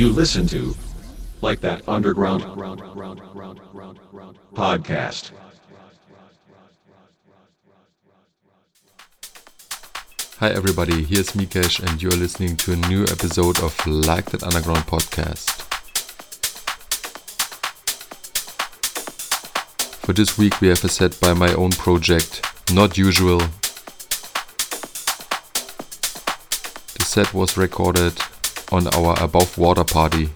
You listen to like that underground podcast. Hi everybody, here's Mikesh and you're listening to a new episode of Like That Underground podcast. For this week we have a set by my own project, Not Usual. The set was recorded on our Above Water party.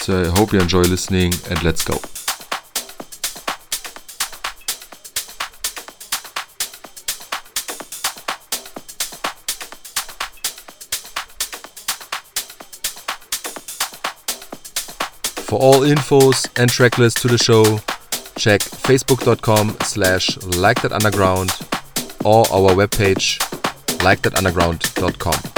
So I hope you enjoy listening and let's go. For all infos and tracklist to the show, check facebook.com slash like that underground or our webpage likethatunderground.com.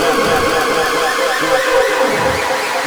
Thank you.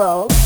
follow.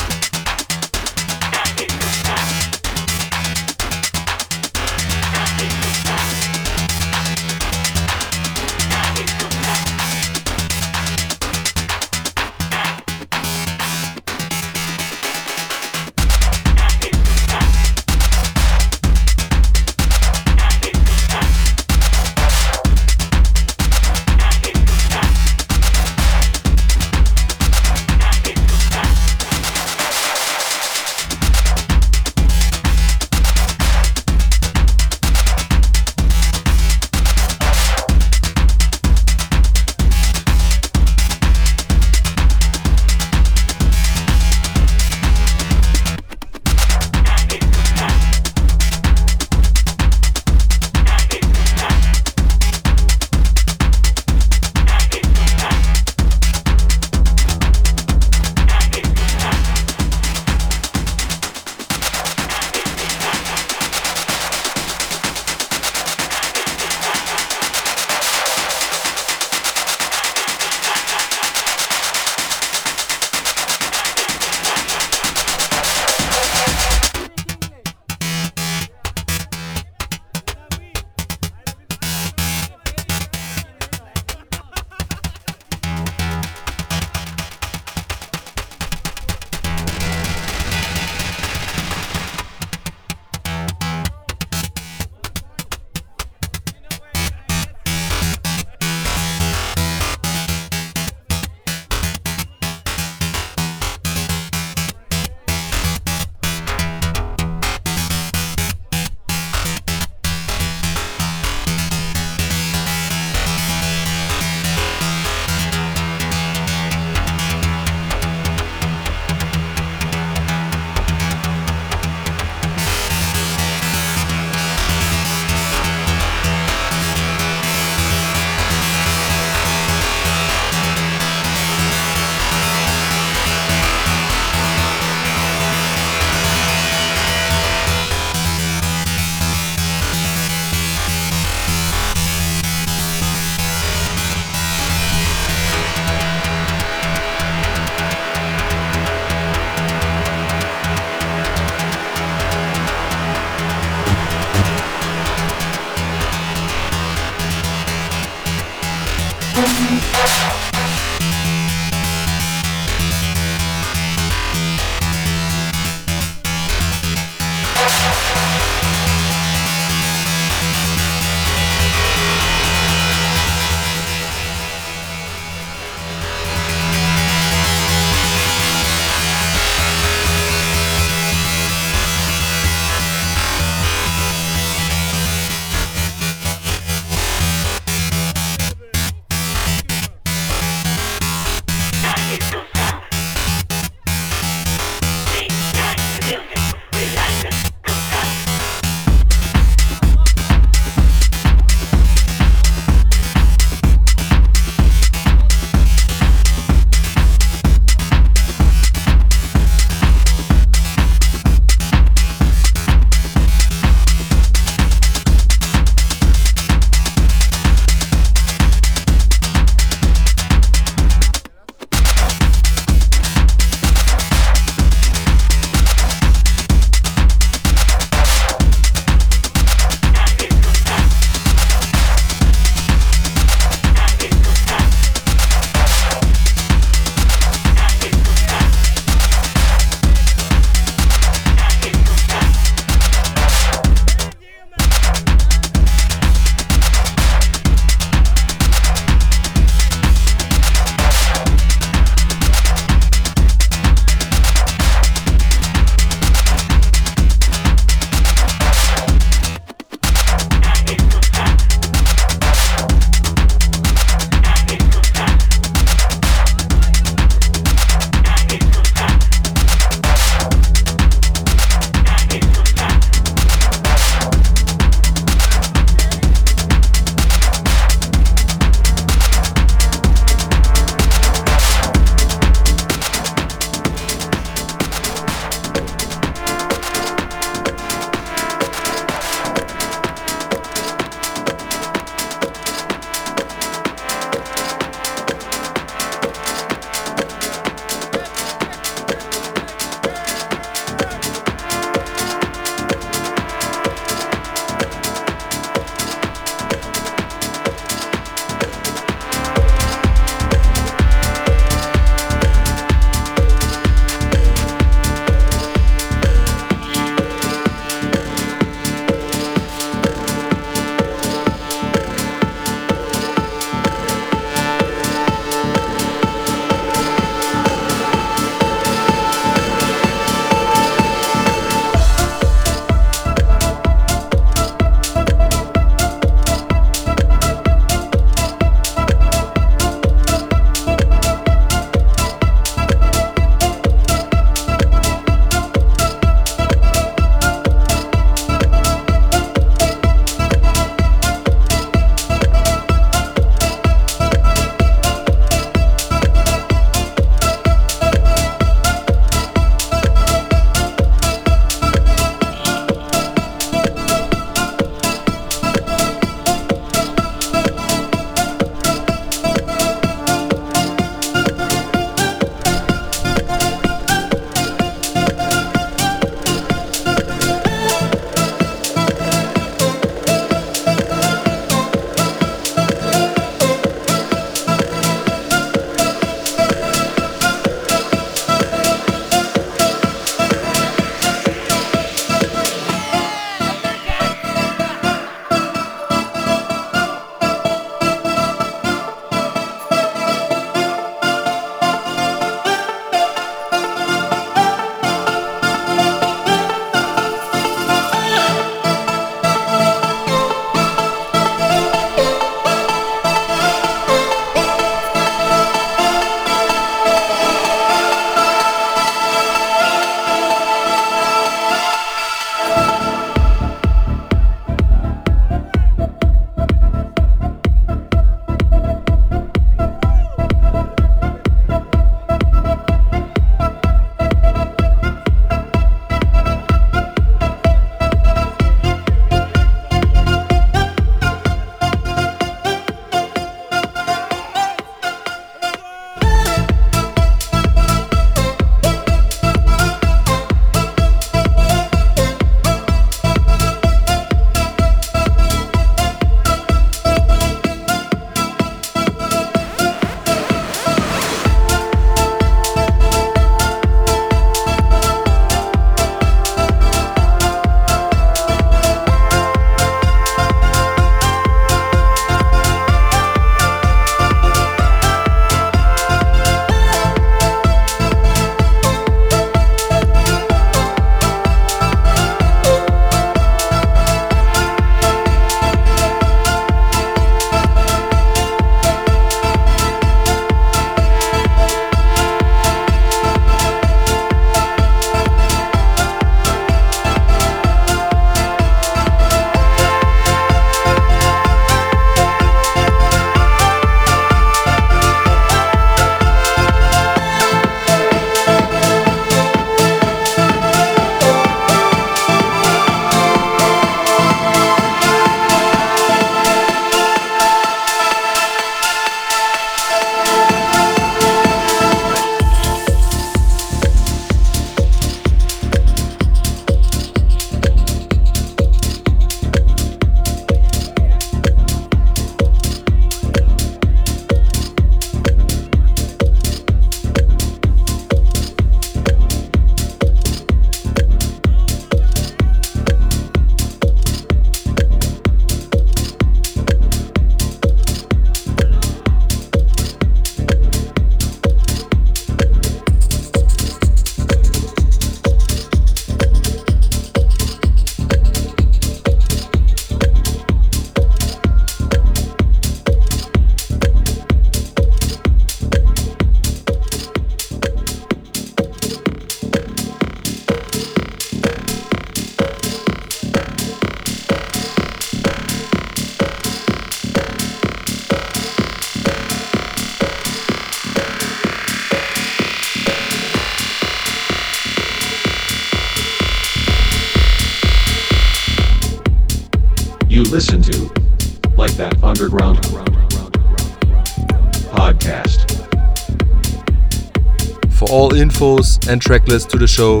And tracklist to the show,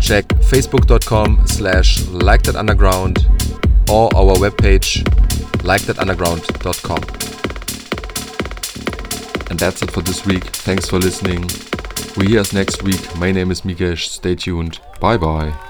check facebook.com slash like that underground or our webpage likethatunderground.com. And that's it for this week. Thanks for listening. We hear us next week. My name is Mikesh. Stay tuned. Bye bye.